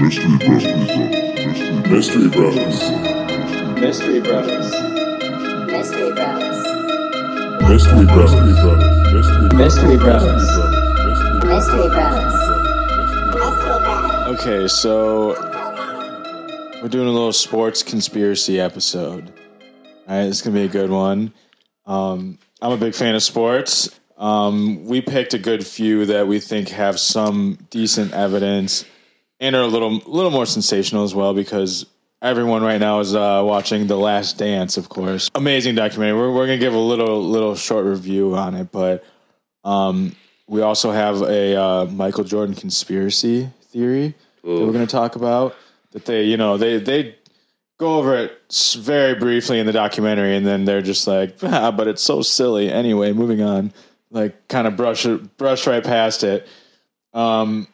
Mystery Brothers. Mystery Brothers. Mystery Brothers. Mystery Brothers. Mystery Brothers. Mystery Brothers. Mystery Brothers. Mystery Bros. Okay, so we're doing a little sports conspiracy episode. All right, it's gonna be a good one. Um, I'm a big fan of sports. Um, we picked a good few that we think have some decent evidence and are a little little more sensational as well because everyone right now is uh, watching The Last Dance, of course. Amazing documentary. We're, we're gonna give a little little short review on it, but um, we also have a uh, Michael Jordan conspiracy theory that we're going to talk about. That they, you know, they they go over it very briefly in the documentary, and then they're just like, ah, but it's so silly. Anyway, moving on. Like, kind of brush brush right past it. Um,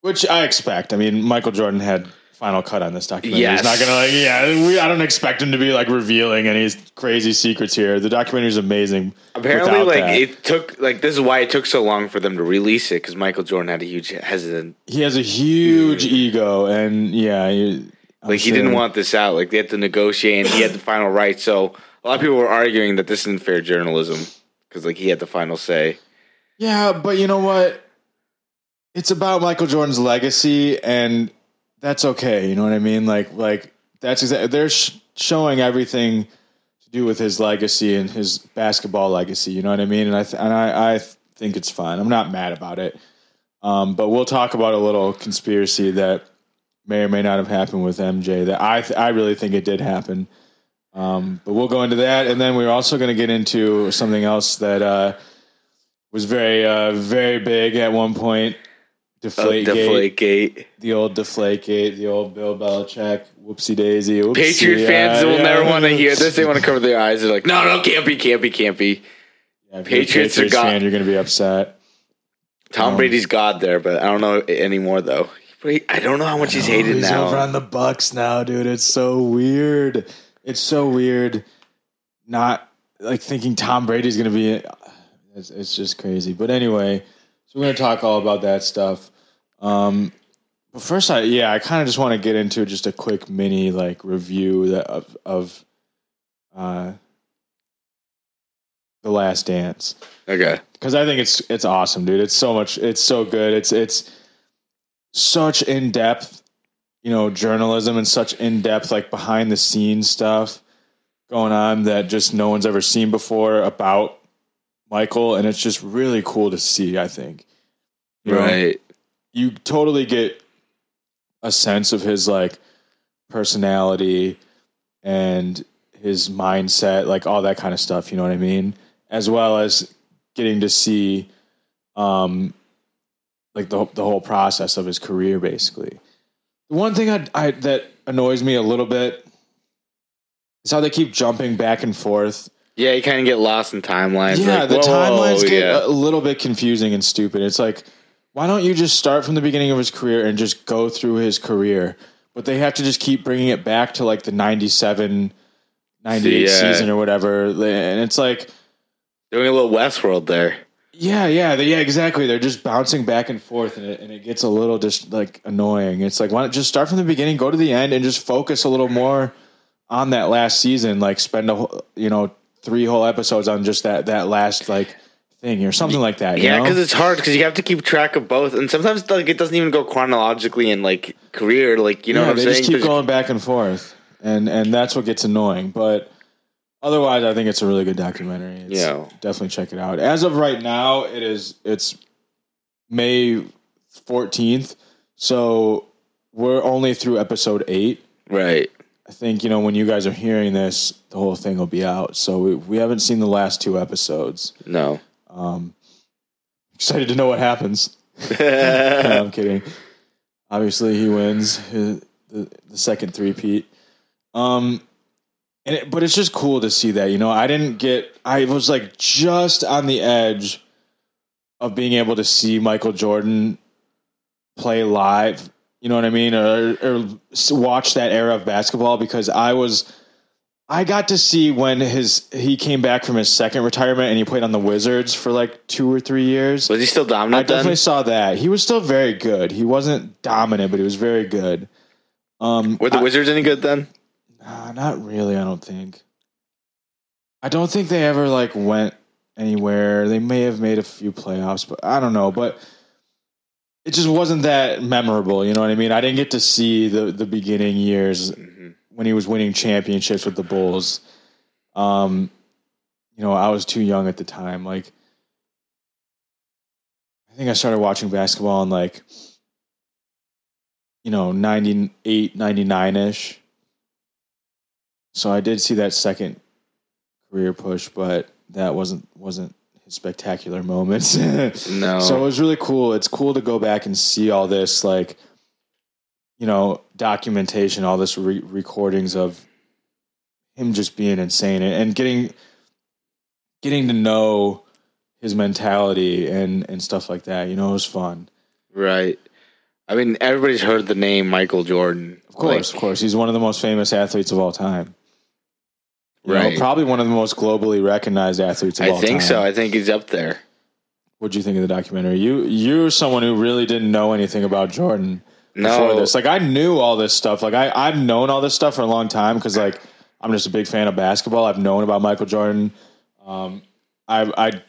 which I expect. I mean, Michael Jordan had final cut on this documentary. Yes. He's not gonna like, yeah. We, I don't expect him to be like revealing any crazy secrets here. The documentary is amazing. Apparently, like that. it took like this is why it took so long for them to release it because Michael Jordan had a huge hesitant. he has a huge ego, and yeah, he, Like he didn't want this out. Like they had to negotiate, and he had the final right. So a lot of people were arguing that this isn't fair journalism because like he had the final say. Yeah, but you know what? It's about Michael Jordan's legacy, and that's okay. You know what I mean? Like, like that's exactly they're sh- showing everything to do with his legacy and his basketball legacy. You know what I mean? And I th- and I, I think it's fine. I'm not mad about it. Um, but we'll talk about a little conspiracy that may or may not have happened with MJ. That I th- I really think it did happen. Um, but we'll go into that, and then we're also going to get into something else that uh, was very uh, very big at one point. Uh, Deflate Deflate gate. the old Deflate Gate, the old Bill Belichick, whoopsie daisy. Patriot fans will yeah. never want to hear this. They want to cover their eyes. They're like, no, no, can't be, can't be, can't be. Yeah, a Patriots are gone. fan, you're going to be upset. Tom Um, Brady's God there, but I don't know anymore though. He- I don't know how much he's hated he's now. over on the Bucs now, dude. It's so weird. It's so weird. Not like thinking Tom Brady's going to be. It's, it's just crazy. But anyway, so we're going to talk all about that stuff. Um, but first, I yeah, I kind of just want to get into just a quick mini like review that of of uh, the Last Dance okay. because I think it's it's awesome, dude. It's so much. It's so good. It's it's such in depth, you know, journalism and such in depth like behind the scenes stuff going on that just no one's ever seen before about Michael, and it's just really cool to see. I think, You know, Right. you totally get a sense of his like personality and his mindset, like all that kind of stuff. You know what I mean? As well as getting to see, um, like the the whole process of his career, basically. The one thing I, I that annoys me a little bit is how they keep jumping back and forth. Yeah, you kind of get lost in timelines. Yeah, like, the whoa, timelines get yeah. a little bit confusing and stupid. It's like, why don't you just start from the beginning of his career and just go through his career? But they have to just keep bringing it back to like the 97, 98 Yeah. season or whatever. And it's like, doing a little Westworld there. yeah, yeah, they, yeah, exactly. They're just bouncing back and forth, and it, and it gets a little just like annoying. It's like, why don't just start from the beginning, go to the end, and just focus a little more on that last season? Like, spend a whole, you know, three whole episodes on just that that last like thing or something like that. you Yeah, because it's hard because you have to keep track of both, and sometimes like it doesn't even go chronologically in like career. Like you know yeah, what I'm they saying? just keep going back and forth, and and that's what gets annoying. But otherwise, I think it's a really good documentary. It's, Yeah. definitely check it out. As of right now, it is it's May fourteenth, so we're only through episode eight. Right. I think you know when you guys are hearing this, the whole thing will be out. So we we haven't seen the last two episodes. No. Excited to know what happens. no, I'm kidding. Obviously, he wins his, the, the second three-peat. Um, and it, but it's just cool to see that. You know, I didn't get. I was like just on the edge of being able to see Michael Jordan play live. You know what I mean, or, or watch that era of basketball because I was I got to see when his he came back from his second retirement and he played on the Wizards for like two or three years. Was he still dominant? I definitely then? saw that. He was still very good. He wasn't dominant, but he was very good. Um, Were the I- Wizards any good then? Nah, not really. I don't think. I don't think they ever like went anywhere. They may have made a few playoffs, but I don't know. But it just wasn't that memorable. You know what I mean? I didn't get to see the the beginning years Mhm. when he was winning championships with the Bulls. Um, you know, I was too young at the time. Like, I think I started watching basketball in like, you know, 98, 99 ish. So I did see that second career push, but that wasn't wasn't spectacular moments. No. So it was really cool. It's cool to go back and see all this, like, you know, documentation, all this re- recordings of him just being insane and, and getting getting to know his mentality and and stuff like that. You know, it was fun. Right. I mean, everybody's heard the name Michael Jordan. Of course, of course, he's one of the most famous athletes of all time. You know, Right. probably one of the most globally recognized athletes of I all think time. so. I think he's up there. What do you think of the documentary? You you're someone who really didn't know anything about Jordan before No. this. Like I knew all this stuff. Like I I've known all this stuff for a long time because like I'm just a big fan of basketball. I've known about Michael Jordan. Um, I I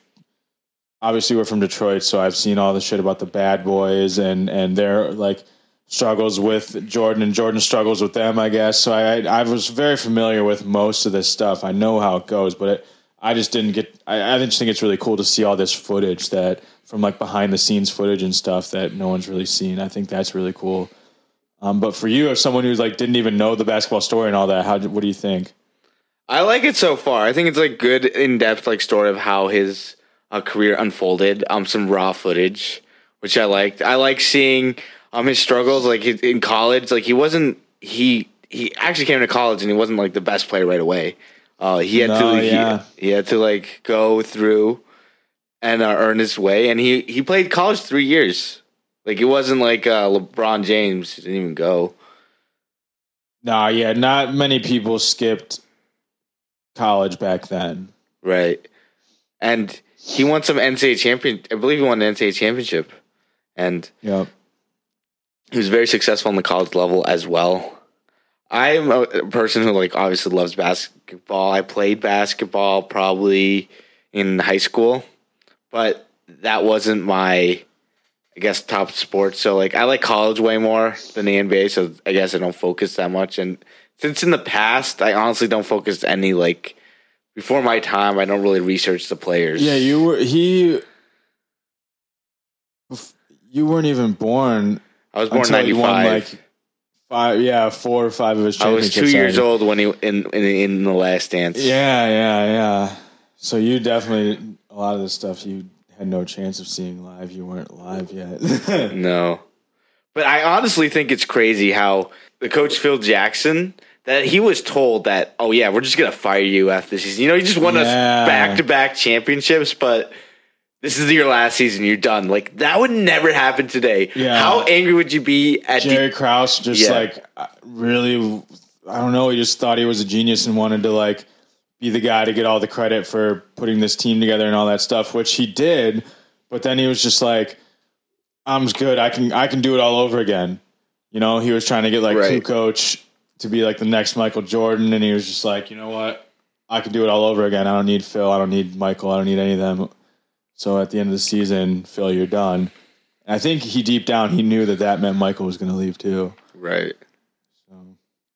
obviously we're from Detroit, so I've seen all the shit about the bad boys and and they're like struggles with Jordan and Jordan struggles with them. I guess so. I I was very familiar with most of this stuff. I know how it goes, but it, I just didn't get. I, I just think it's really cool to see all this footage that from like behind the scenes footage and stuff that no one's really seen. I think that's really cool. Um, but for you, as someone who's like didn't even know the basketball story and all that, how what do you think? I like it so far. I think it's like good in depth like story of how his uh, career unfolded. Um, some raw footage, which I liked. I like seeing um his struggles. Like he- in college, like he wasn't he he actually came to college and he wasn't like the best player right away. Uh, he had No, to yeah. he, he had to like go through and uh, earn his way. And he he played college three years. Like it wasn't like uh, LeBron James didn't even go. Nah, yeah, not many people skipped college back then. Right. And he won some NCAA champion. I believe he won the NCAA championship, and Yep. Was very successful on the college level as well. I am a a person who like obviously loves basketball. I played basketball probably in high school, but that wasn't my, I guess, top sport. So like I like college way more than the NBA. So I guess I don't focus that much. And since in the past, I honestly don't focus any like before my time. I don't really research the players. Yeah, you were he. You weren't even born I was born he five. like five, yeah, four or five of his children. I was two years already. old when he in in, in the last dance. Yeah, yeah, yeah. So you definitely a lot of the stuff you had no chance of seeing live. You weren't live yet. No. But I honestly think it's crazy how the coach Phil Jackson that he was told that, oh yeah, we're just gonna fire you after this season. You know, you just won us back to back championships, but this is your last season. You're done. Like that would never happen today. Yeah. How angry would you be at Jerry the? Krause just Yeah. like really, I don't know. He just thought he was a genius and wanted to like be the guy to get all the credit for putting this team together and all that stuff, which he did. But then he was just like, "I'm good. I can I can do it all over again." You know, he was trying to get like Right. coach to be like the next Michael Jordan, and he was just like, "You know what? I can do it all over again. I don't need Phil. I don't need Michael. I don't need any of them." So at the end of the season, Phil, you're done. And I think he deep down he knew that that meant Michael was going to leave too. Right. So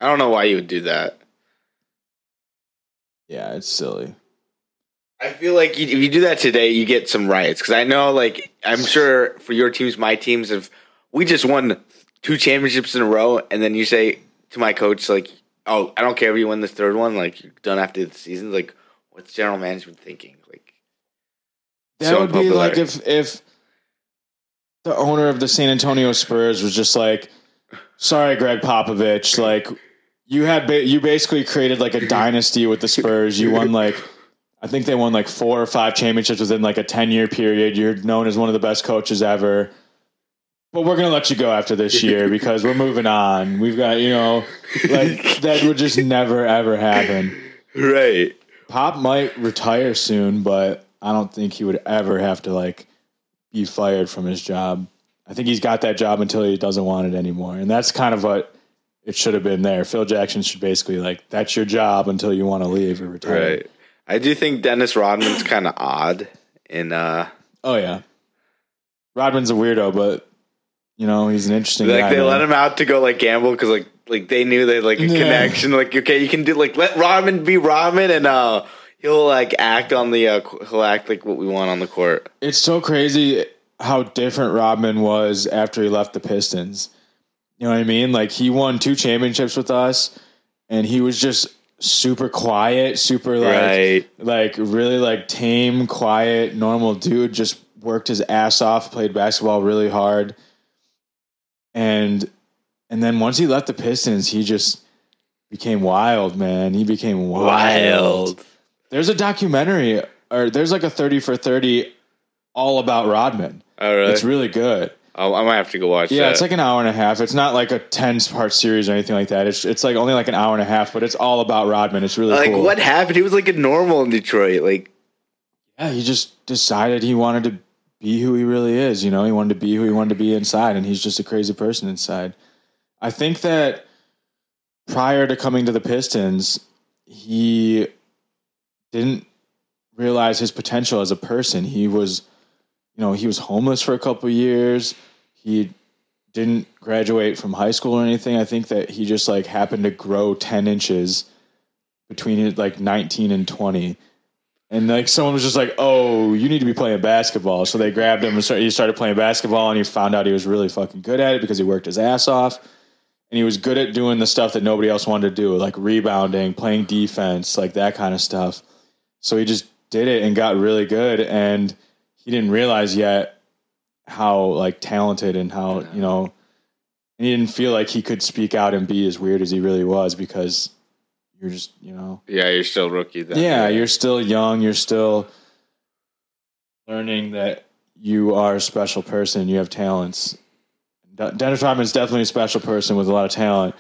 I don't know why you would do that. yeah, it's silly. I feel like if you do that today, you get some riots. Because I know, like, I'm sure for your teams, my teams, if we just won two championships in a row, and then you say to my coach, like, "Oh, I don't care if you win this third one, like, you're done after the season." Like, what's general management thinking? Like, That so would be unpopular. like if if the owner of the San Antonio Spurs was just like, "Sorry, Gregg Popovich, like you had ba- you basically created like a dynasty with the Spurs. You won like." I think they won like four or five championships within like a 10 year period. You're known as one of the best coaches ever. But we're going to let you go after this year because we're moving on. We've got, you know, like that would just never ever happen. Right. Pop might retire soon, but I don't think he would ever have to like be fired from his job. I think he's got that job until he doesn't want it anymore, and that's kind of what it should have been there. Phil Jackson should basically like that's your job until you want to leave or retire. Right. I do think Dennis Rodman's kind of odd. In uh, Oh yeah, Rodman's a weirdo, but you know he's an interesting like guy. they man. let him out to go like gamble because like like they knew they had like a Yeah. connection. Like okay, you can do like let Rodman be Rodman, and uh, he'll like act on the uh, he'll act like what we want on the court. it's so crazy how different Rodman was after he left the Pistons. You know what I mean? Like he won two championships with us, and he was just super quiet, super like Right. like really like tame, quiet, normal dude. Just worked his ass off, played basketball really hard, and and then once he left the Pistons, he just became wild, man. He became wild. Wild. There's a documentary, or there's like a thirty for thirty, all about Rodman. Oh really? It's really good. oh, I might have to go watch. It. Yeah, that. it's like an hour and a half. It's not like a ten part series or anything like that. It's it's like only like an hour and a half, but it's all about Rodman. It's really like cool. what happened? He was like a normal in Detroit. Like Yeah, he just decided he wanted to be who he really is. You know, he wanted to be who he wanted to be inside, and he's just a crazy person inside. I think that prior to coming to the Pistons, he didn't realize his potential as a person. He was, you know, he was homeless for a couple years. He didn't graduate from high school or anything. I think that he just like happened to grow 10 inches between like 19 and 20. And like someone was just like, "Oh, you need to be playing basketball." So they grabbed him and started, he started playing basketball, and he found out he was really fucking good at it because he worked his ass off, and he was good at doing the stuff that nobody else wanted to do, like rebounding, playing defense, like that kind of stuff. So he just did it and got really good, and he didn't realize yet how like talented and how you know, and he didn't feel like he could speak out and be as weird as he really was because you're just you know yeah, you're still rookie. Then. yeah, you're still young. You're still learning that you are a special person. You have talents. De- Dennis Rodman's definitely a special person with a lot of talent,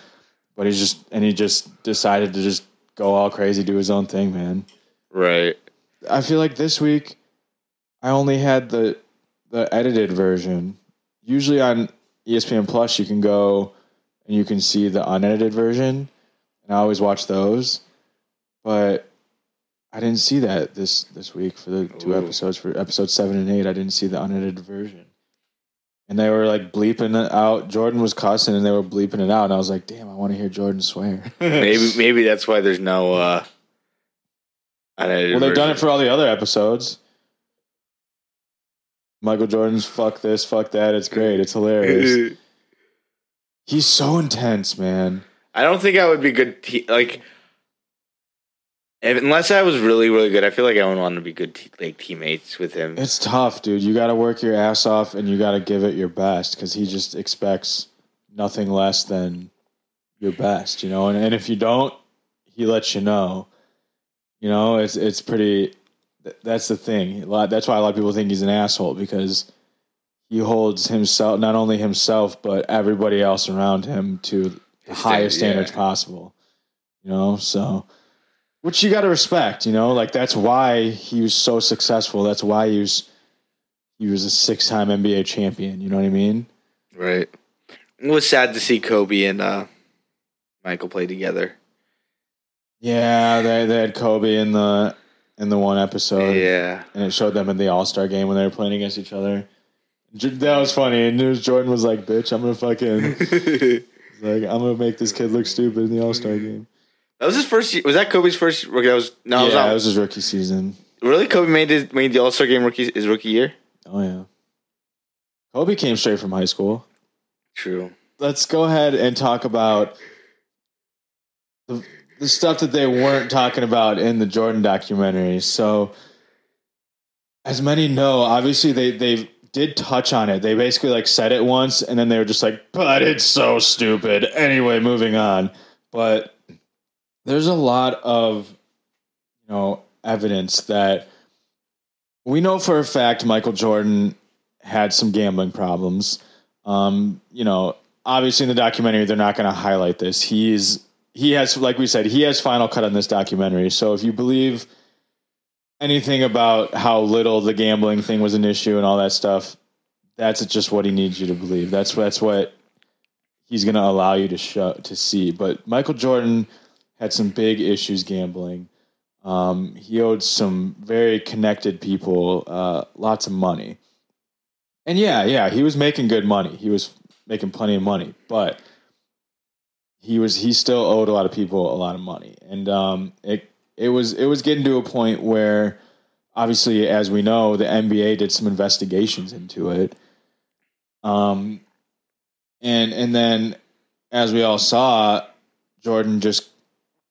but he's just and he just decided to just go all crazy, do his own thing, man. Right. I feel like this week I only had the the edited version. Usually on ESPN Plus, you can go and you can see the unedited version, and I always watch those. But I didn't see that this this week for the two Ooh. episodes for episode seven and eight. I didn't see the unedited version, and they were like bleeping it out. Jordan was cussing, and they were bleeping it out, and I was like, "Damn, I want to hear Jordan swear." Maybe maybe that's why there's no. uh Well, they've done it for all the other episodes. Michael Jordan's fuck this, fuck that. It's great. It's hilarious. He's so intense, man. I don't think I would be good. Te- like, if, unless I was really, really good, I feel like I wouldn't want to be good te- like teammates with him. It's tough, dude. You got to work your ass off and you got to give it your best because he just expects nothing less than your best, you know. And, and if you don't, he lets you know. You know, it's it's pretty. That's the thing. A lot, that's why a lot of people think he's an asshole because he holds himself, not only himself, but everybody else around him to the His highest standard, standards yeah. possible. You know, so which you got to respect. You know, like that's why he was so successful. That's why he was he was a six time NBA champion. You know what I mean? Right. It was sad to see Kobe and uh, Michael play together. Yeah, they they had Kobe in the in the one episode. yeah. and it showed them in the All Star game when they were playing against each other. J- That was funny. And news Jordan was like, "Bitch, I'm gonna fucking like I'm gonna make this kid look stupid in the All Star game." That was his first. year- Was that Kobe's first? Rookie? That was no. it was yeah, not- it was his rookie season. really Kobe made his, made the All Star game rookie his rookie year. Oh yeah, Kobe came straight from high school. True. Let's go ahead and talk about the the stuff that they weren't talking about in the Jordan documentary. So, as many know, obviously they they did touch on it. They basically like said it once, and then they were just like, "But it's so stupid." Anyway, moving on. But there's a lot of you know evidence that we know for a fact Michael Jordan had some gambling problems. Um, you know, obviously in the documentary they're not going to highlight this. He's he has, like we said, he has final cut on this documentary. So if you believe anything about how little the gambling thing was an issue and all that stuff, that's just what he needs you to believe. That's that's what he's going to allow you to show to see. But Michael Jordan had some big issues gambling. Um, he owed some very connected people uh, lots of money. And yeah, yeah, he was making good money. He was making plenty of money, but he was he still owed a lot of people a lot of money. And um, it it was it was getting to a point where obviously as we know, the NBA did some investigations into it. Um and and then as we all saw, Jordan just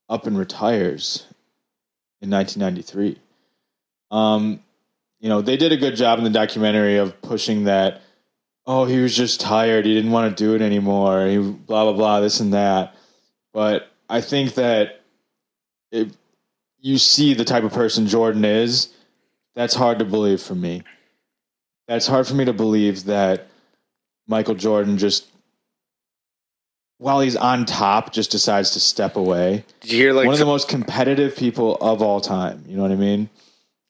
up and retires in 1993. Um, you know, they did a good job in the documentary of pushing that. Oh, he was just tired. He didn't want to do it anymore. He blah blah blah this and that. But I think that if you see the type of person Jordan is, that's hard to believe for me. That's hard for me to believe that Michael Jordan just while he's on top, just decides to step away. Did you hear like One of the most competitive people of all time. You know what I mean?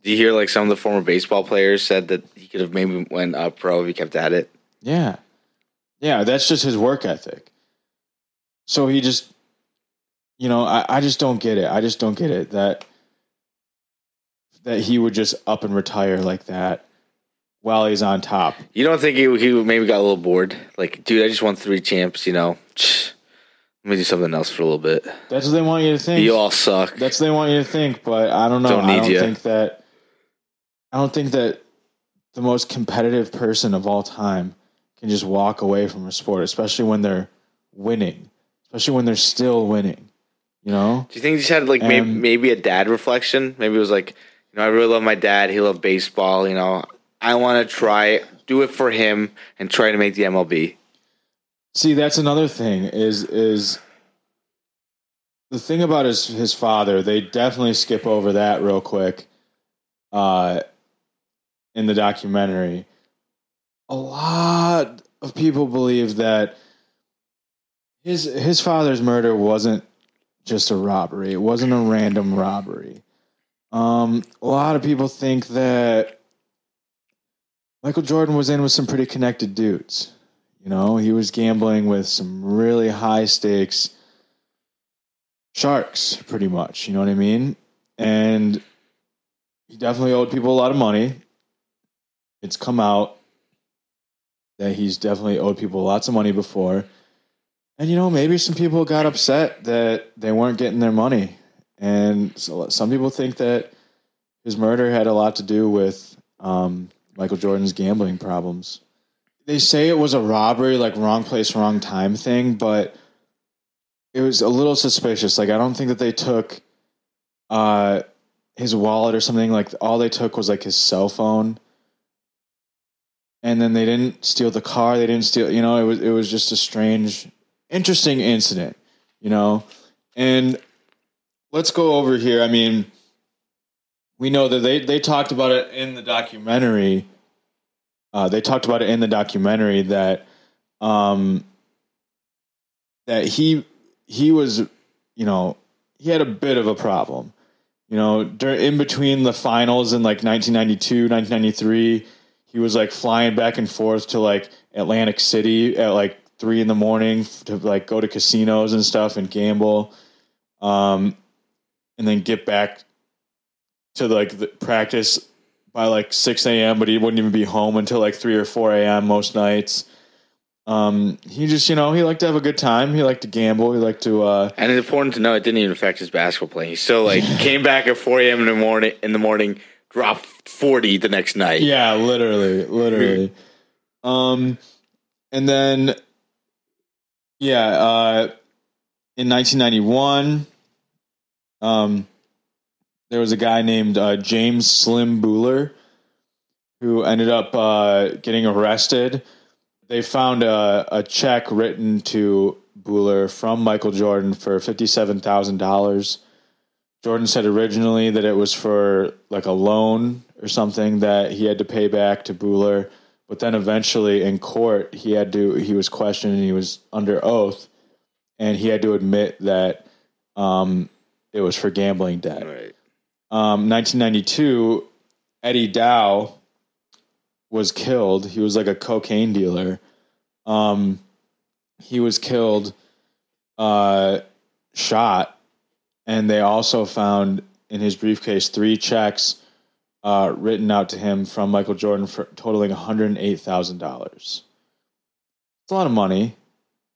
did you hear like some of the former baseball players said that he could have maybe went up pro if he kept at it? Yeah. Yeah, that's just his work ethic. So he just, you know, I, I just don't get it. I just don't get it that that he would just up and retire like that while he's on top. You don't think he he maybe got a little bored? Like, dude, I just won three champs. You know, let me do something else for a little bit. That's what they want you to think. You all suck. That's what they want you to think, but I don't know. Don't I don't ya. think that I don't think that the most competitive person of all time can just walk away from a sport, especially when they're winning, especially when they're still winning. You know? Do you think he just had like maybe, maybe a dad reflection? Maybe it was like, you know, I really love my dad. He loved baseball. You know, I want to try do it for him and try to make the MLB. See, that's another thing is is the thing about his his father. They definitely skip over that real quick. Uh, in the documentary, a lot of people believe that his his father's murder wasn't just a robbery. It wasn't a random robbery. Um, a lot of people think that Michael Jordan was in with some pretty connected dudes. You know, he was gambling with some really high stakes sharks, pretty much. You know what I mean? And he definitely owed people a lot of money. It's come out that he's definitely owed people lots of money before. And, you know, maybe some people got upset that they weren't getting their money. And so some people think that his murder had a lot to do with um, Michael Jordan's gambling problems they say it was a robbery, like wrong place, wrong time thing, but it was a little suspicious. Like I don't think that they took uh his wallet or something. Like all they took was like his cell phone. And then they didn't steal the car, they didn't steal you know, it was it was just a strange interesting incident, you know? And let's go over here. I mean, we know that they they talked about it in the documentary uh, they talked about it in the documentary that um, that he he was you know he had a bit of a problem you know dur- in between the finals in like 1992 1993 he was like flying back and forth to like atlantic city at like three in the morning to like go to casinos and stuff and gamble um, and then get back to like the practice by like 6 a.m., but he wouldn't even be home until like 3 or 4 a.m. most nights. Um, he just, you know, he liked to have a good time. He liked to gamble. He liked to, uh, And it's important to know it didn't even affect his basketball playing. He still like came back at 4 a.m. in the morning. In the morning, dropped 40 the next night. yeah, literally, literally. um, and then, yeah, uh, in 1991, um, there was a guy named uh, James Slim Bouler who ended up uh, getting arrested. They found a, a check written to Bouler from Michael Jordan for fifty-seven thousand dollars. Jordan said originally that it was for like a loan or something that he had to pay back to Bouler, but then eventually in court he had to he was questioned and he was under oath, and he had to admit that um, it was for gambling debt. Right. Um, 1992, Eddie Dow was killed. He was like a cocaine dealer. Um, he was killed, uh, shot, and they also found in his briefcase three checks uh, written out to him from Michael Jordan for totaling $108,000. It's a lot of money,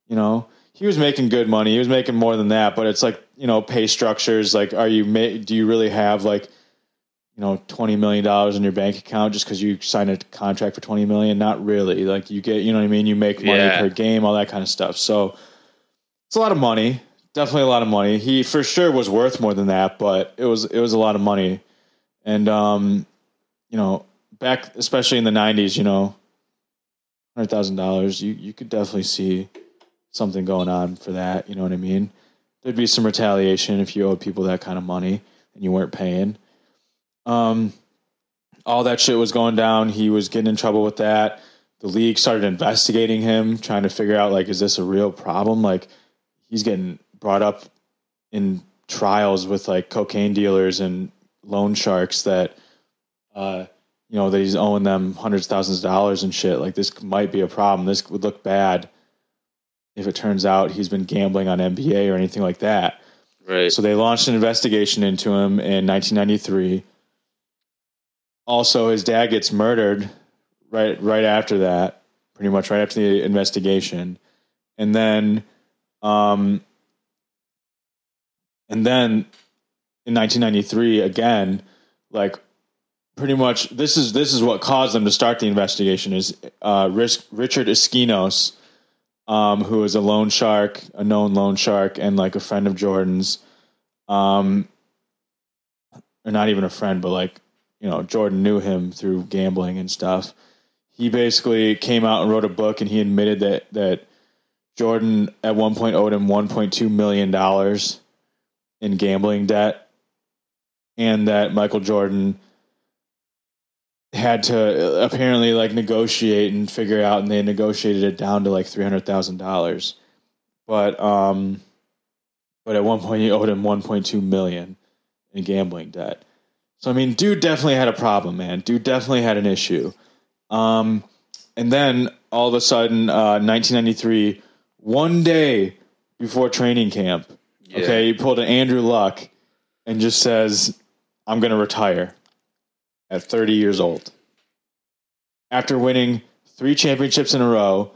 you know. He was making good money. He was making more than that, but it's like you know, pay structures. Like, are you ma- do you really have like you know twenty million dollars in your bank account just because you signed a contract for twenty million? Not really. Like you get, you know what I mean. You make money Yeah. per game, all that kind of stuff. So it's a lot of money. Definitely a lot of money. He for sure was worth more than that, but it was it was a lot of money. And um, you know, back especially in the '90s, you know, hundred thousand dollars, you you could definitely see something going on for that. You know what I mean? There'd be some retaliation if you owed people that kind of money and you weren't paying. Um, all that shit was going down. He was getting in trouble with that. The league started investigating him, trying to figure out like, is this a real problem? Like, he's getting brought up in trials with like cocaine dealers and loan sharks that, uh, you know, that he's owing them hundreds of thousands of dollars and shit. Like, this might be a problem. This would look bad if it turns out he's been gambling on NBA or anything like that. Right. So they launched an investigation into him in 1993. Also, his dad gets murdered right right after that, pretty much right after the investigation, and then, um, and then in 1993 again, like pretty much this is this is what caused them to start the investigation is uh, Richard Esquinas, um, who is a loan shark, a known loan shark, and like a friend of Jordan's um, or not even a friend, but like you know, Jordan knew him through gambling and stuff. He basically came out and wrote a book, and he admitted that that Jordan at one point owed him one point two million dollars in gambling debt, and that Michael Jordan had to uh, apparently like negotiate and figure out, and they negotiated it down to like three hundred thousand dollars, but um but at one point he owed him 1.2 million in gambling debt. So I mean, dude definitely had a problem, man. Dude definitely had an issue. Um, and then all of a sudden, uh, 1993, one day before training camp, Yeah. okay, he pulled an Andrew Luck and just says, "I'm going to retire at 30 years old." After winning three championships in a row,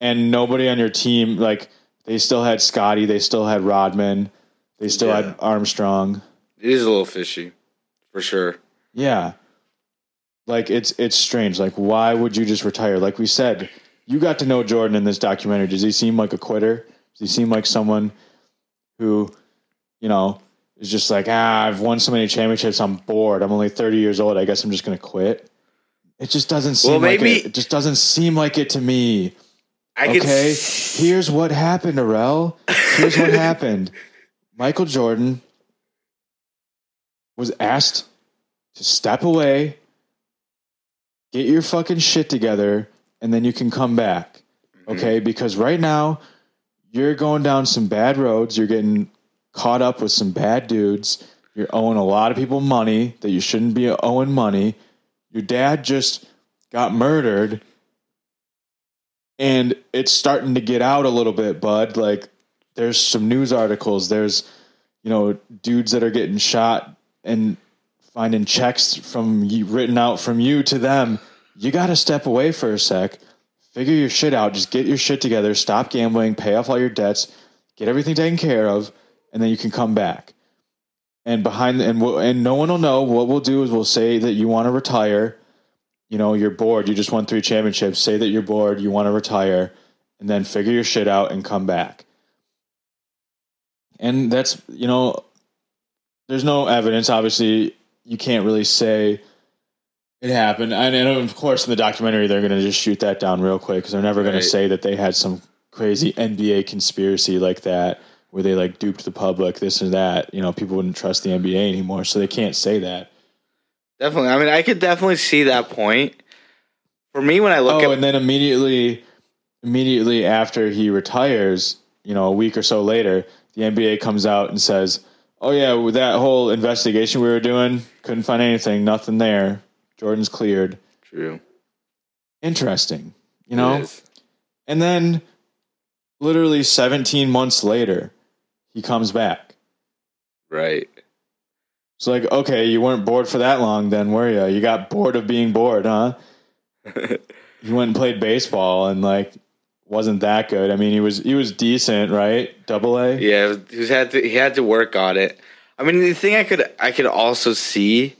and nobody on your team like they still had Scottie, they still had Rodman, they still Yeah. had Armstrong. It is a little fishy, for sure. Yeah. Like it's it's strange. Like why would you just retire? Like we said, you got to know Jordan in this documentary. Does he seem like a quitter? Does he seem like someone who, you know, is just like, ah, I've won so many championships, I'm bored. I'm only 30 years old. I guess I'm just gonna quit. It just doesn't seem Well, like it. It just doesn't seem like it to me. I Okay, s- here's what happened, Arel. Here's what happened. Michael Jordan was asked to step away, get your fucking shit together, and then you can come back. Okay, because right now you're going down some bad roads. You're getting caught up with some bad dudes. You're owing a lot of people money that you shouldn't be owing money. Your dad just got murdered and it's starting to get out a little bit, bud. Like there's some news articles. There's you know dudes that are getting shot and finding checks from you written out from you to them. You got to step away for a sec, figure your shit out. Just get your shit together. Stop gambling. Pay off all your debts. Get everything taken care of, and then you can come back. And behind and we'll, and no one will know. What we'll do is we'll say that you want to retire you know, you're bored, you just won three championships, say that you're bored, you want to retire, and then figure your shit out and come back. And that's, you know, there's no evidence. Obviously, you can't really say it happened. And, and of course, in the documentary, they're going to just shoot that down real quick because they're never going Right. to say that they had some crazy NBA conspiracy like that where they like duped the public, this and that. You know, people wouldn't trust the NBA anymore, so they can't say that. definitely. I mean, I could definitely see that point. For me, when I look at. oh, at and then immediately, immediately after he retires, you know, a week or so later, the NBA comes out and says, "Oh yeah, with that whole investigation we were doing, couldn't find anything, nothing there. Jordan's cleared." True. Interesting, you know. And then, literally 17 months later, he comes back. Right. It's like, okay, you weren't bored for that long, then were you? You got bored of being bored, huh? he went and played baseball and like wasn't that good. I mean, he was he was decent, right? Double A. Yeah, he had to he had to work on it. I mean, the thing I could I could also see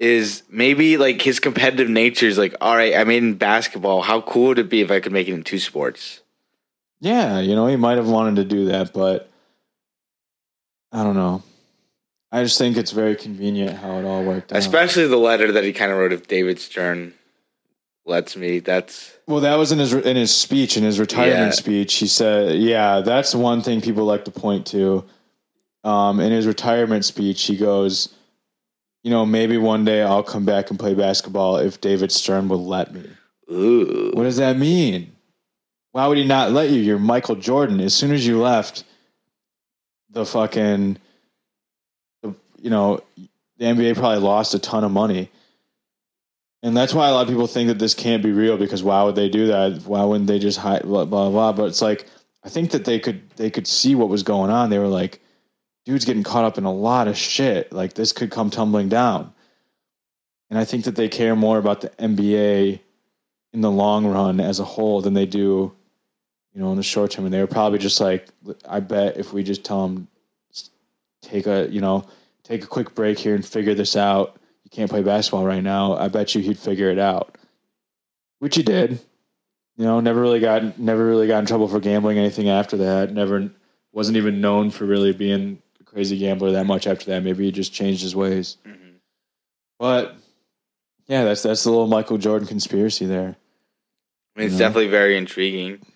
is maybe like his competitive nature is like, all right, I made in basketball. How cool would it be if I could make it in two sports? Yeah, you know, he might have wanted to do that, but I don't know. I just think it's very convenient how it all worked out. Especially the letter that he kind of wrote of David Stern lets me. That's Well, that was in his in his speech, in his retirement Yeah. speech. He said, "Yeah, that's one thing people like to point to." Um, in his retirement speech, he goes, "You know, maybe one day I'll come back and play basketball if David Stern will let me." ooh. What does that mean? Why would he not let you? You're Michael Jordan. As soon as you left, the fucking, the, you know, the NBA probably lost a ton of money. And that's why a lot of people think that this can't be real because why would they do that? Why wouldn't they just hide blah blah blah? But it's like I think that they could they could see what was going on. They were like, dude's getting caught up in a lot of shit. Like this could come tumbling down. And I think that they care more about the NBA in the long run as a whole than they do, you know, in the short term. And they were probably just like, I bet if we just tell them, take a, you know, take a quick break here and figure this out. You can't play basketball right now. I bet you he'd figure it out, which he did. You know, never really got, never really got in trouble for gambling anything after that. Never wasn't even known for really being crazy gambler that much after that. Maybe he just changed his ways. Mhm. But yeah, that's that's the little Michael Jordan conspiracy there. I mean, it's know? definitely very intriguing.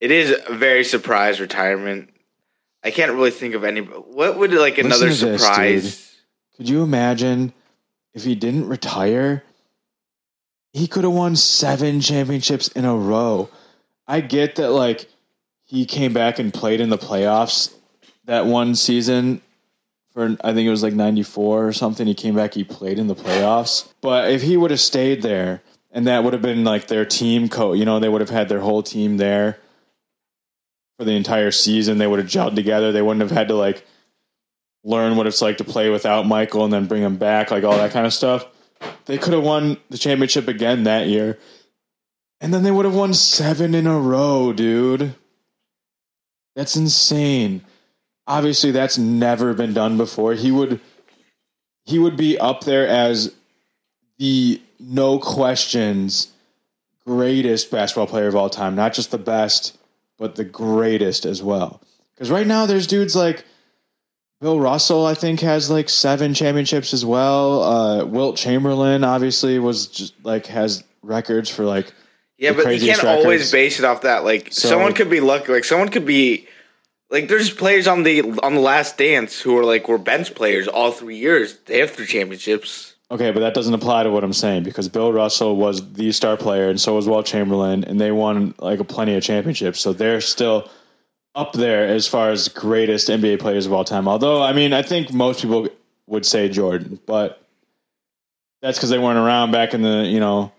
It is a very surprise retirement. I can't really think of any. What would like another to this, surprise? Could you imagine if he didn't retire? He could have won seven championships in a row. I get that, like, he came back and played in the playoffs that one season for, I think it was like 94 or something. He came back, he played in the playoffs. But if he would have stayed there, and that would have been like their team coach, you know, they would have had their whole team there for the entire season. They would have gelled together. They wouldn't have had to, like, learn what it's like to play without Michael and then bring him back, like all that kind of stuff. They could have won the championship again that year. And then they would have won seven in a row, dude. That's insane. Obviously, that's never been done before. He would he would be up there as the no questions greatest basketball player of all time. Not just the best, but the greatest as well. Because right now there's dudes like Bill Russell, I think, has like seven championships as well. Uh, Wilt Chamberlain obviously was just like has records for like Yeah, but you can't always base it off that. Like So- someone could be lucky. Like someone could be like there's players on the on the Last Dance who are like were bench players all three years. They have three championships. Okay, but that doesn't apply to what I'm saying because Bill Russell was the star player and so was Walt Chamberlain, and they won like a plenty of championships. So they're still up there as far as greatest NBA players of all time. Although, I mean, I think most people would say Jordan, but that's because they weren't around back in the you know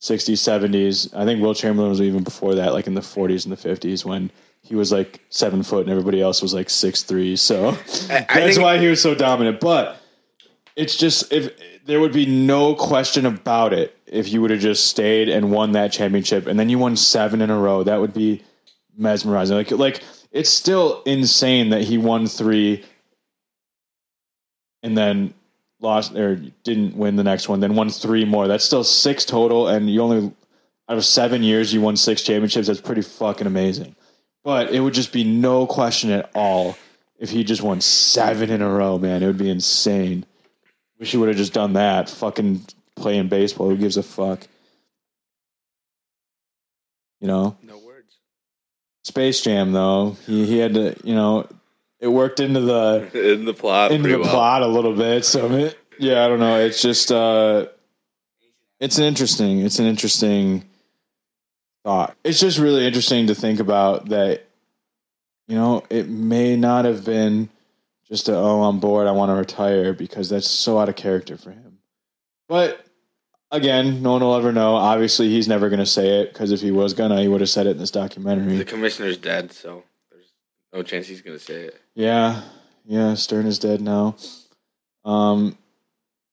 60s, 70s. I think Will Chamberlain was even before that, like in the 40s and the 50s when he was like seven foot and everybody else was like six three. So that's why he was so dominant. But it's just if there would be no question about it if you would have just stayed and won that championship and then you won seven in a row, that would be mesmerizing. Like like it's still insane that he won three and then lost or didn't win the next one, then won three more. That's still six total, and you only out of seven years you won six championships. That's pretty fucking amazing. But it would just be no question at all if he just won seven in a row, man. It would be insane. Wish he would have just done that. Fucking playing baseball. Who gives a fuck? You know? no words Space Jam though. He he had to, you know, it worked into the in the plot. into the well. plot a little bit. So I yeah, I don't know. It's just uh it's an interesting it's an interesting thought. It's just really interesting to think about that you know, it may not have been just a, oh, I'm bored, I want to retire because that's so out of character for him. But again, no one will ever know. Obviously, he's never going to say it because if he was gonna, he would have said it in this documentary. The commissioner's dead, so there's no chance he's gonna say it. Yeah, yeah. Stern is dead now. Um,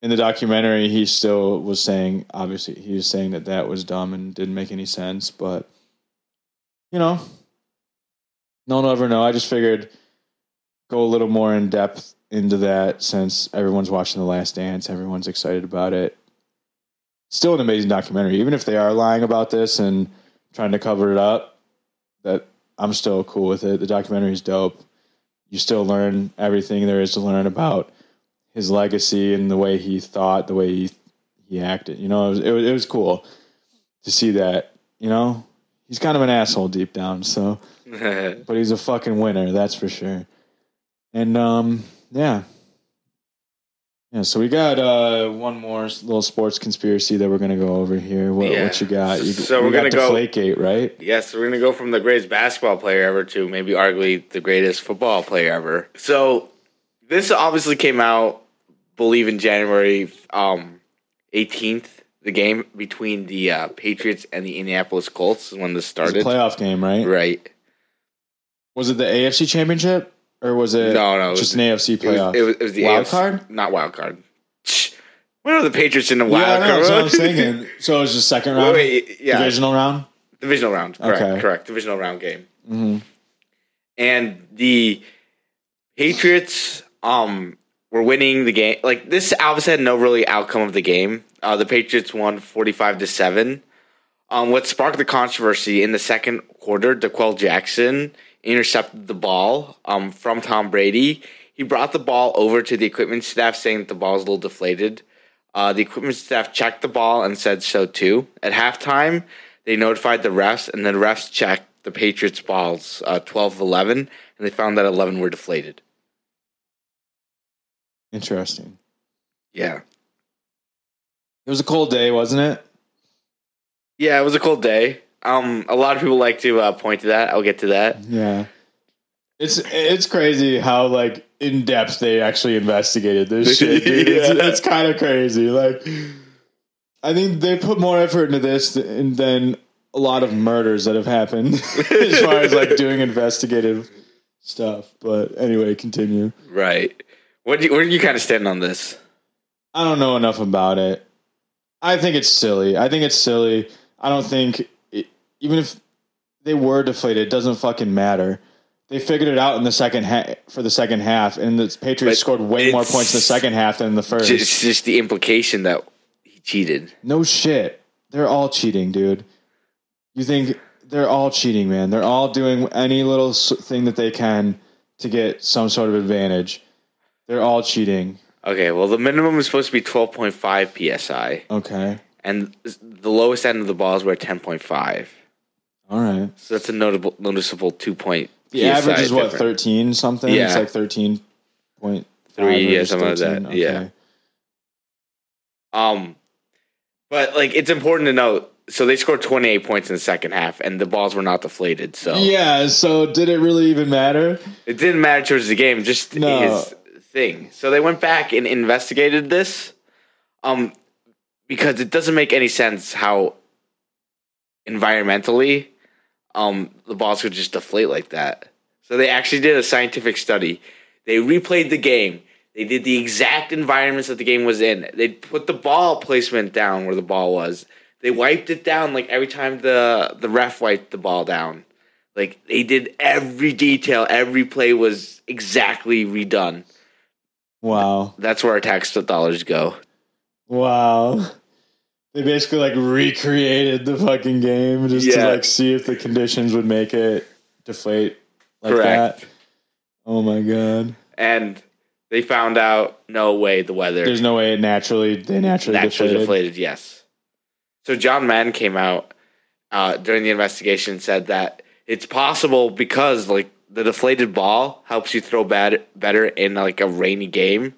in the documentary, he still was saying, obviously, he was saying that that was dumb and didn't make any sense. But you know, no one will ever know. I just figured go a little more in depth into that since everyone's watching The Last Dance, everyone's excited about it. Still an amazing documentary, even if they are lying about this and trying to cover it up. That I'm still cool with it. The documentary is dope. You still learn everything there is to learn about his legacy and the way he thought, the way he he acted. You know, it was, it was, it was cool to see that. You know, he's kind of an asshole deep down. So, but he's a fucking winner, that's for sure. And um, yeah, yeah. So we got uh one more little sports conspiracy that we're gonna go over here. What, Yeah. what you got? You, So we we're got gonna go- Deflategate, right? Yes, so we're gonna go from the greatest basketball player ever to maybe arguably the greatest football player ever. So this obviously came out, believe in January um, 18th. The game between the uh, Patriots and the Indianapolis Colts is when this It was a started. playoff game, right? Right? Was it the AFC Championship or was it No, no, it just an AFC playoff? it was, it was the wild AFC card. not wild card. Shh. When are the Patriots in the wild know, card? that's what I was thinking. So it was the second round, Wait, wait, yeah, divisional round. Divisional round. Correct. Okay. Correct. Divisional round game. hmm And the Patriots um were winning the game. Like this obviously had no really outcome of the game. Uh, the Patriots won forty five to seven. Um, what sparked the controversy in the second quarter, D'Qwell Jackson intercepted the ball um, from Tom Brady. He brought the ball over to the equipment staff, saying that the ball was a little deflated. Uh, the equipment staff checked the ball and said so too. At halftime, they notified the refs, and the refs checked the Patriots' balls, uh, 12 of 11, and they found that 11 were deflated. Interesting. Yeah. It was a cold day, wasn't it? Yeah, it was a cold day. Um, a lot of people like to uh, point to that. I'll get to that. Yeah. It's it's crazy how like in depth they actually investigated this shit, dude. It's, it's kind of crazy. Like, I think they put more effort into this than, than a lot of murders that have happened as far as like doing investigative stuff. But anyway, continue. Right. What you, where do you kind of stand on this? I don't know enough about it. I think it's silly. I think it's silly. I don't think it, even if they were deflated, it doesn't fucking matter. They figured it out in the second half for the second half, and the Patriots But scored way more points in the second half than in the first. It's just the implication that he cheated. no shit. They're all cheating, dude. You think they're all cheating, man? They're all doing any little thing that they can to get some sort of advantage. They're all cheating. Okay, well, the minimum is supposed to be 12.5 psi, Okay. and the lowest end of the balls were at 10.5. All right. So that's a notable, noticeable two point. The average is what thirteen something. Yeah. It's like thirteen point Three, yeah, something like that, yeah. Um, but like it's important to note. So they scored 28 points in the second half, and the balls were not deflated. So Yeah. So did it really even matter? it didn't matter towards the game, just No. his thing. So they went back and investigated this, um, because it doesn't make any sense how environmentally, um, the balls could just deflate like that. So they actually did a scientific study. They replayed the game. They did the exact environments that the game was in. They put the ball placement down where the ball was. They wiped it down like every time the the ref wiped the ball down. Like they did every detail, every play was exactly redone. Wow. That's where our tax dollars go. Wow. They basically like recreated the fucking game just Yeah. to like see if the conditions would make it deflate like Correct. that. Oh my god. And they found out no way the weather There's no way it naturally they naturally, naturally deflated. deflated. Yes. So John Madden came out uh, during the investigation and said that it's possible because like the deflated ball helps you throw bad, better in like a rainy game.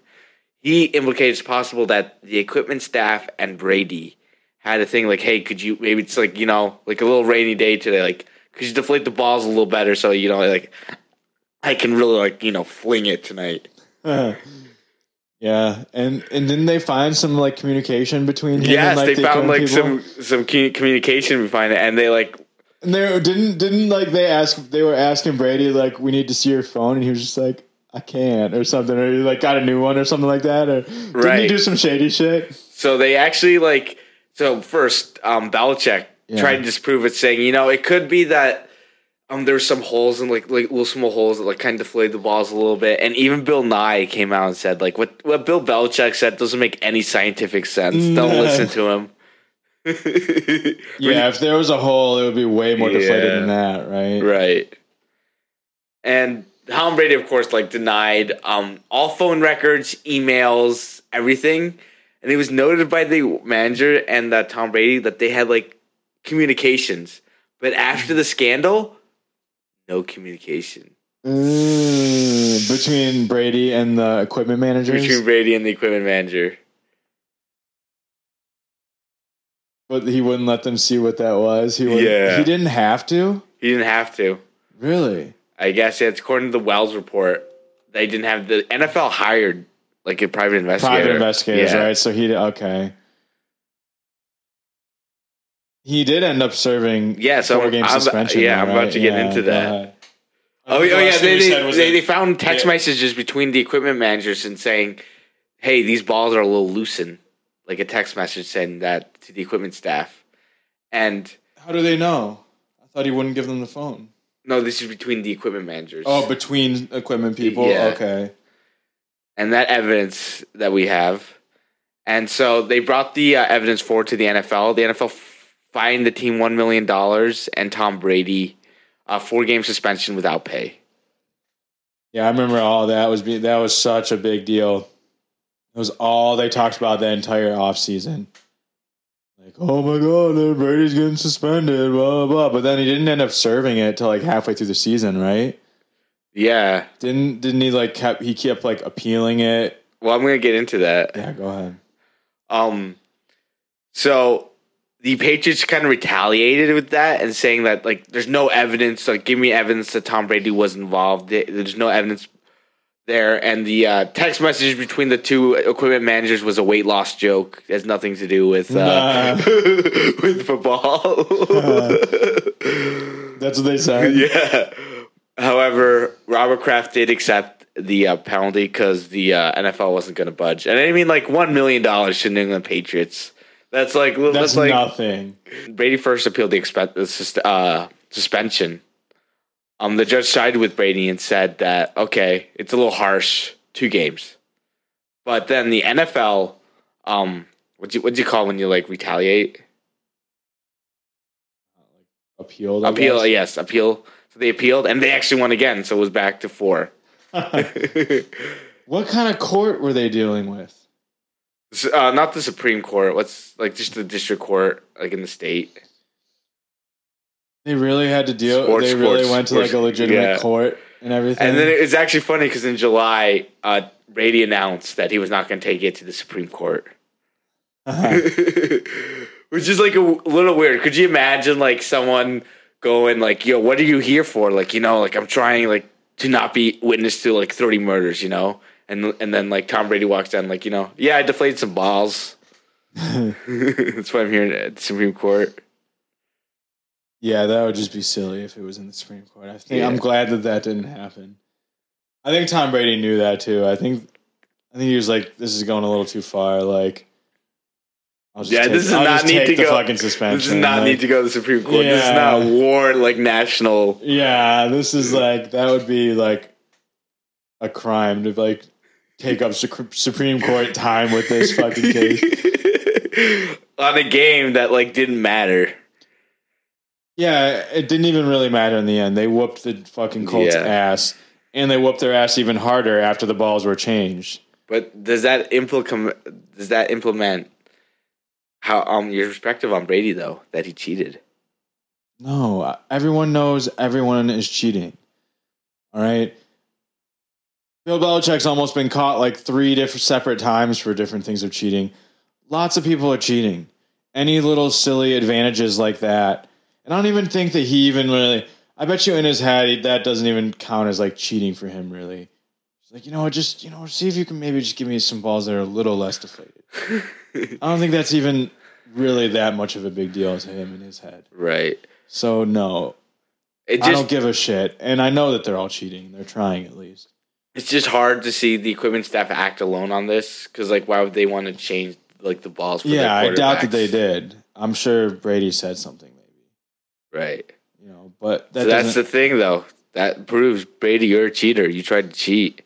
He implicates it's possible that the equipment staff and Brady had a thing like, hey, could you maybe it's like you know like a little rainy day today, like could you deflate the balls a little better so you know like I can really like you know fling it tonight. yeah, and and didn't they find some like communication between him Yes, and like they the found like equipment some some commu- communication behind it, and they like And they didn't didn't like they ask they were asking Brady like we need to see your phone and he was just like I can't or something or he like got a new one or something like that or didn't he do some shady shit? So they actually like so first, um, Belichick Yeah. tried to disprove it, saying, you know, it could be that um there's some holes and like like little small holes that like kind of deflated the balls a little bit, and even Bill Nye came out and said like what what Bill Belichick said doesn't make any scientific sense. Don't listen to him. Yeah, if there was a hole, it would be way more deflated Yeah. than that, right? Right. And Tom Brady, of course, like denied um, all phone records, emails, everything. And it was noted by the manager and that Tom Brady that they had like communications. But after the scandal, no communication Mm, between Brady and the equipment manager? between Brady and the equipment manager. But he wouldn't let them see what that was. He Yeah. he didn't have to. He didn't have to. Really? I guess it's according to the Wells report. They didn't have the NFL hired like a private investigator. Private investigators, Yeah. right? So he did. okay. He did end up serving Yeah, so four game I'm- suspension. yeah, though, I'm about right? to get into go that. Oh, The yeah, oh yeah. thing They, they, was they, that- they found text Yeah. messages between the equipment managers and saying, "Hey, these balls are a little loosened." Like a text message saying that to the equipment staff. And How do they know? I thought he wouldn't give them the phone. no, this is between the equipment managers. Oh, between equipment people. Yeah. Okay. and that evidence that we have. And so they brought the uh, evidence forward to the NFL. The NFL f- fined the team one million dollars and Tom Brady a four game suspension without pay. Yeah, I remember all that was being that was such a big deal. It was all they talked about the entire offseason. Like, oh my god, Brady's getting suspended, blah blah blah. But then he didn't end up serving it till like halfway through the season, right? Yeah. Didn't didn't he like kept he kept like appealing it? Well, I'm going to get into that. Yeah, go ahead. Um, so the Patriots kind of retaliated with that and saying that like there's no evidence. Like, give me evidence that Tom Brady was involved. There's no evidence there, and the uh, text message between the two equipment managers was a weight loss joke. It has nothing to do with uh, Nah. with football. That's what they said. yeah. However, Robert Kraft did accept the uh, penalty because the uh, NFL wasn't going to budge, and I mean like one million dollars to the New England Patriots. That's like That's that's like nothing. Brady first appealed the expen- uh, suspension. Um, the judge sided with Brady and said that okay, it's a little harsh, two games. But then the NFL, um, what you what do you call when you like retaliate? Appealed. I Appeal, guess. yes, appeal. So they appealed, and they actually won again. So it was back to four. What kind of court were they dealing with? uh, not the Supreme Court. What's like just the district court, like in the state. They really had to deal. Sports, they really sports, went to like a legitimate yeah. court and everything. And then it's actually funny because in July, uh, Brady announced that he was not going to take it to the Supreme Court, which is like a little weird. Could you imagine like someone going like, "Yo, what are you here for?" Like, you know, like I'm trying like to not be witness to like 30 murders, you know, and and then like Tom Brady walks down like, you know, yeah, I deflated some balls. That's why I'm here at the Supreme Court. Yeah, that would just be silly if it was in the Supreme Court. I think Yeah. I'm glad that that didn't happen. I think Tom Brady knew that too. I think I think he was like, "This is going a little too far." Like, I'll just Yeah, take, this does I'll not need to go- fucking suspension. This does not Like, need to go to the Supreme Court. This is Yeah. not war like national. Yeah, this is like that would be like a crime to like take up Suc- Supreme Court time with this fucking case. on a game that like didn't matter. Yeah, it didn't even really matter in the end. They whooped the fucking Colts' Yeah. ass, and they whooped their ass even harder after the balls were changed. But does that implement? Does that implement how um your perspective on Brady though that he cheated? No, everyone knows everyone is cheating. All right. Bill Belichick's almost been caught like three different separate times for different things of cheating. Lots of people are cheating. Any little silly advantages like that. And I don't even think that he even really I bet you in his head he- that doesn't even count as like cheating for him. Really, he's like, you know? Just you know, see if you can maybe just give me some balls that are a little less deflated. I don't think that's even really that much of a big deal to him in his head. Right. So no, It I don't give a shit, and I know that they're all cheating. They're trying at least. it's just hard to see the equipment staff act alone on this because like why would they want to change like the balls? For Yeah, I doubt that they did. I'm sure Brady said something. Right. You know, but that so that's the thing though. That proves Brady, you're a cheater. You tried to cheat.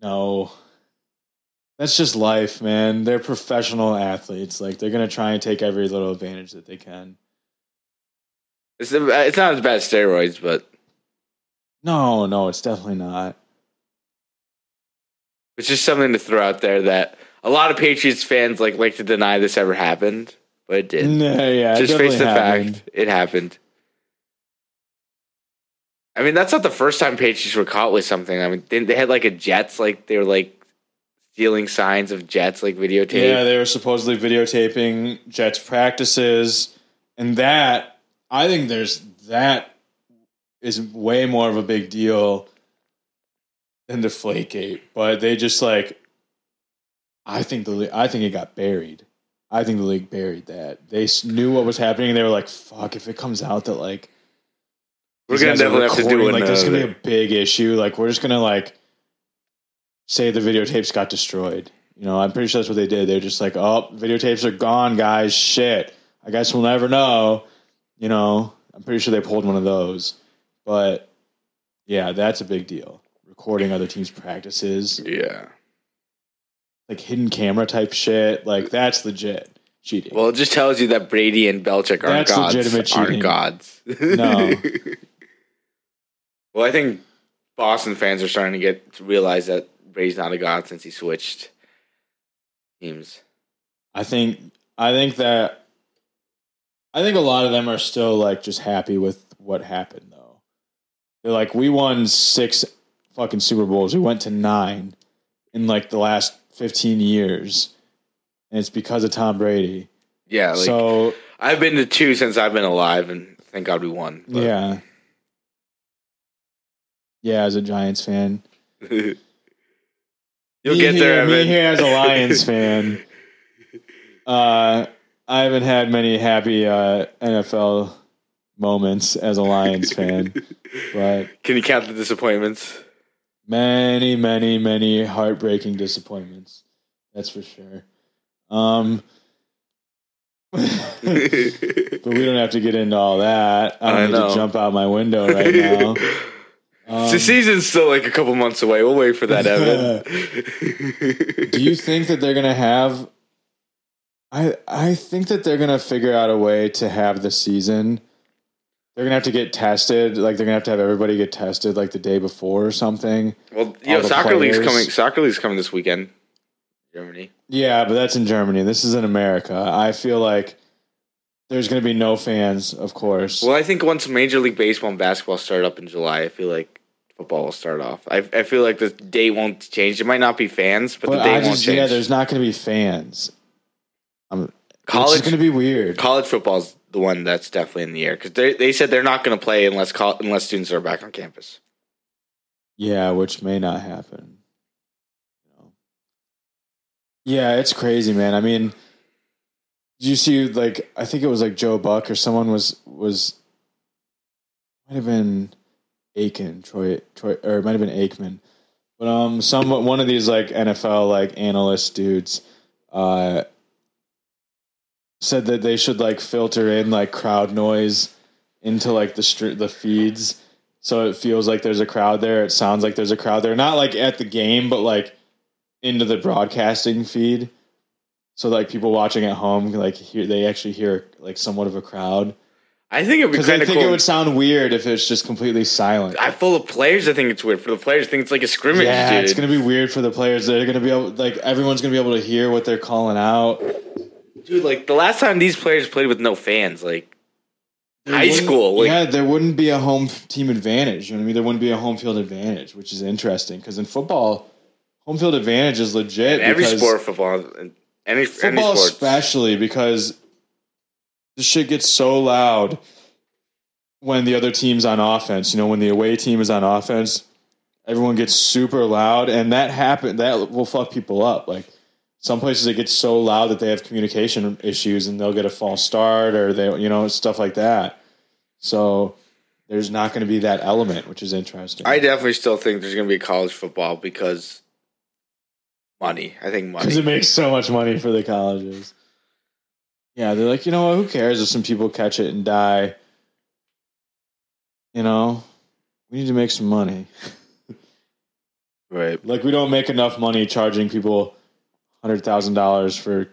No. That's just life, man. They're professional athletes. Like they're gonna try and take every little advantage that they can. It's it's not as bad as steroids, but No, no, it's definitely not. it's just something to throw out there that a lot of Patriots fans like like to deny this ever happened, but it did. Yeah, yeah. just face the happened. fact it happened. I mean, that's not the first time Patriots were caught with something. I mean, they, they had like a Jets, like they were like stealing signs of Jets, like videotape. Yeah, they were supposedly videotaping Jets practices, and that I think there's that is way more of a big deal than the Deflategate. But they just like, I think the I think it got buried. I think the league buried that. They knew what was happening. and They were like, "Fuck! If it comes out that like We're gonna definitely have to do recording, like this is gonna be a big issue. Like we're just gonna like say the videotapes got destroyed. You know, I'm pretty sure that's what they did. They're just like, oh, videotapes are gone, guys. Shit. I guess we'll never know. You know, I'm pretty sure they pulled one of those. But yeah, that's a big deal. Recording other teams' practices, Yeah. Like hidden camera type shit. Like that's legit cheating. Well, it just tells you that Brady and Belichick aren't That's gods. legitimate Aren't gods. No. well, I think Boston fans are starting to get to realize that Brady's not a god since he switched teams. I think I think that I think a lot of them are still like just happy with what happened though. They're like, we won six fucking Super Bowls. We went to nine in like the last fifteen years. And it's because of Tom Brady. Yeah, like so I've been to two since I've been alive, and thank God we won. but- yeah. Yeah, as a Giants fan. You'll Me get there, here, me Evan. here as a Lions fan. Uh, I haven't had many happy uh, NFL moments as a Lions fan, but Can you count the disappointments? Many, many, many heartbreaking disappointments. That's for sure. Um, but we don't have to get into all that. I don't I need know. to jump out my window right now. Um, the season's still like a couple months away. We'll wait for that, Evan. do you think that they're gonna have i i think that they're gonna figure out a way to have the season they're gonna have to get tested like they're gonna have to have everybody get tested like the day before or something well, you know, All soccer league's coming. Soccer league's coming this weekend. Germany. yeah but that's in germany this is in america i feel like there's gonna be no fans of course Well, I think once Major League Baseball and basketball start up in July, I feel like football will start off. I, I feel like the date won't change. It might not be fans, but, but the date I won't change. yeah there's not gonna be fans um, I'm, college it's gonna be weird college football's the one that's definitely in the air because they they said they're not going to play unless col- unless students are back on campus. Yeah, which may not happen. Yeah, it's crazy, man. I mean, you see like I think it was like Joe Buck or someone was was might have been Aiken, Troy Troy or it might have been Aikman. But um some one of these like NFL like analyst dudes uh said that they should like filter in like crowd noise into like the str- the feeds so it feels like there's a crowd there. It sounds like there's a crowd there. Not like at the game, but like into the broadcasting feed. So like people watching at home like hear they actually hear like somewhat of a crowd. I think it'd be Because I think cool. it would sound weird if it's just completely silent. I full of players. I think it's weird for the players. I think it's like a scrimmage, yeah, dude. it's gonna be weird for the players. They're gonna be able like everyone's gonna be able to hear what they're calling out. Dude, like the last time these players played with no fans, like There high school. Like, yeah, there wouldn't be a home team advantage. You know what I mean? There wouldn't be a home field advantage, which is interesting because in football, home field advantage is legit. every sport, football, and any any football sport. especially because the shit gets so loud when the other team's on offense. You know, when the away team is on offense, everyone gets super loud, and that happen that will fuck people up. Like some places, it gets so loud that they have communication issues, and they'll get a false start, or they, you know, stuff like that. So there's not going to be that element, which is interesting. I definitely still think there's going to be college football because money. I think money because it makes so much money for the colleges. Yeah, they're like, you know what? Who cares if some people catch it and die? You know, we need to make some money. right. Like, we don't make enough money charging people hundred thousand dollars for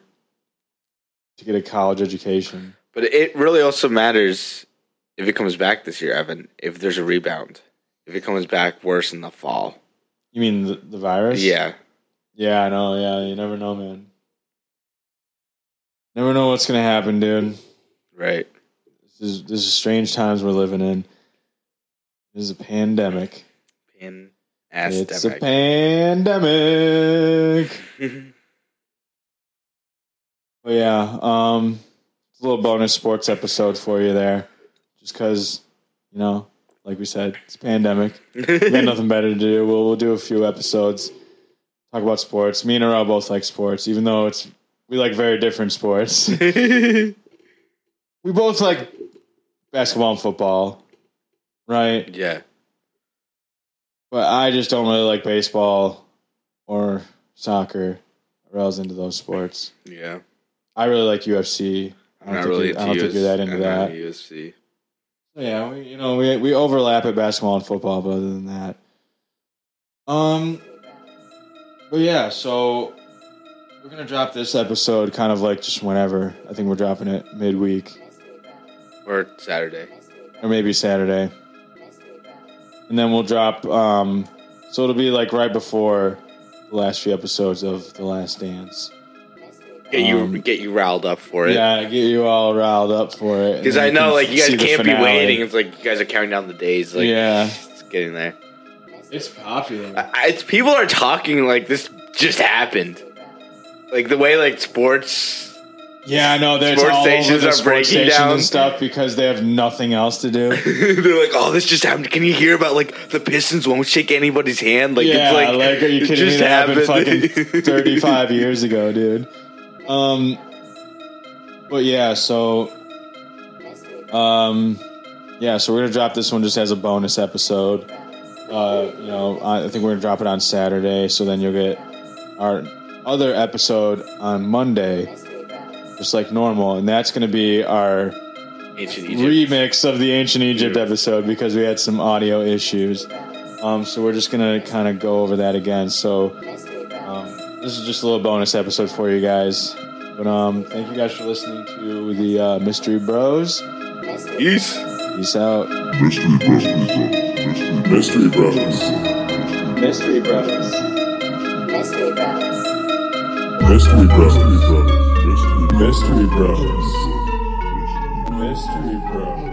to get a college education. But it really also matters if it comes back this year, Evan. If there's a rebound, if it comes back worse in the fall. You mean the, the virus? Yeah. Yeah, I know. Yeah, you never know, man. Never know what's gonna happen, dude. Right. This is this is strange times we're living in. This is a pandemic. Ass it's a pandemic. But yeah, um, it's a little bonus sports episode for you there, just because you know, like we said, it's a pandemic. We got nothing better to do. We'll we'll do a few episodes, talk about sports. Me and Earl both like sports, even though it's we like very different sports. we both like basketball and football, right? yeah. But I just don't really like baseball or soccer. Or into those sports. Yeah. I really like UFC. I don't, think, really. you're, I don't think you're that into I'm that. UFC. Yeah, we, you know, we we overlap at basketball and football, but other than that, um, but yeah, so we're gonna drop this episode kind of like just whenever. I think we're dropping it midweek Or Saturday. or maybe Saturday, and then we'll drop. Um, so it'll be like right before the last few episodes of The Last Dance. Get you Um, get you riled up for it. Yeah, get you all riled up for it. Because I know, like, you guys can't be waiting. It's like you guys are counting down the days. Like, Yeah. it's getting there. It's popular. I, it's people are talking like this just happened. Like the way like sports. Yeah, I know. There's Sports all over stations the are sports breaking stations down. and stuff because they have nothing else to do. they're like, oh, this just happened. Can you hear about like the Pistons won't shake anybody's hand? Like yeah, it's like, like, are you it kidding me? just That happened happened. fucking 35 years ago, dude. Um, but yeah, so um, yeah, so we're gonna drop this one just as a bonus episode. Uh, you know, I I think we're gonna drop it on Saturday, so then you'll get our other episode on Monday, just like normal, and that's gonna be our remix of the ancient Egypt episode because we had some audio issues. Um, so we're just gonna kind of go over that again. So this is just a little bonus episode for you guys. But um, thank you guys for listening to the uh, Mystery Bros. Peace. Peace out. Mystery Brothers. Mystery Brothers. Mystery Brothers. Mystery Bros. Mystery Brothers. Mystery Brothers. Mystery Bros. Mystery Bros.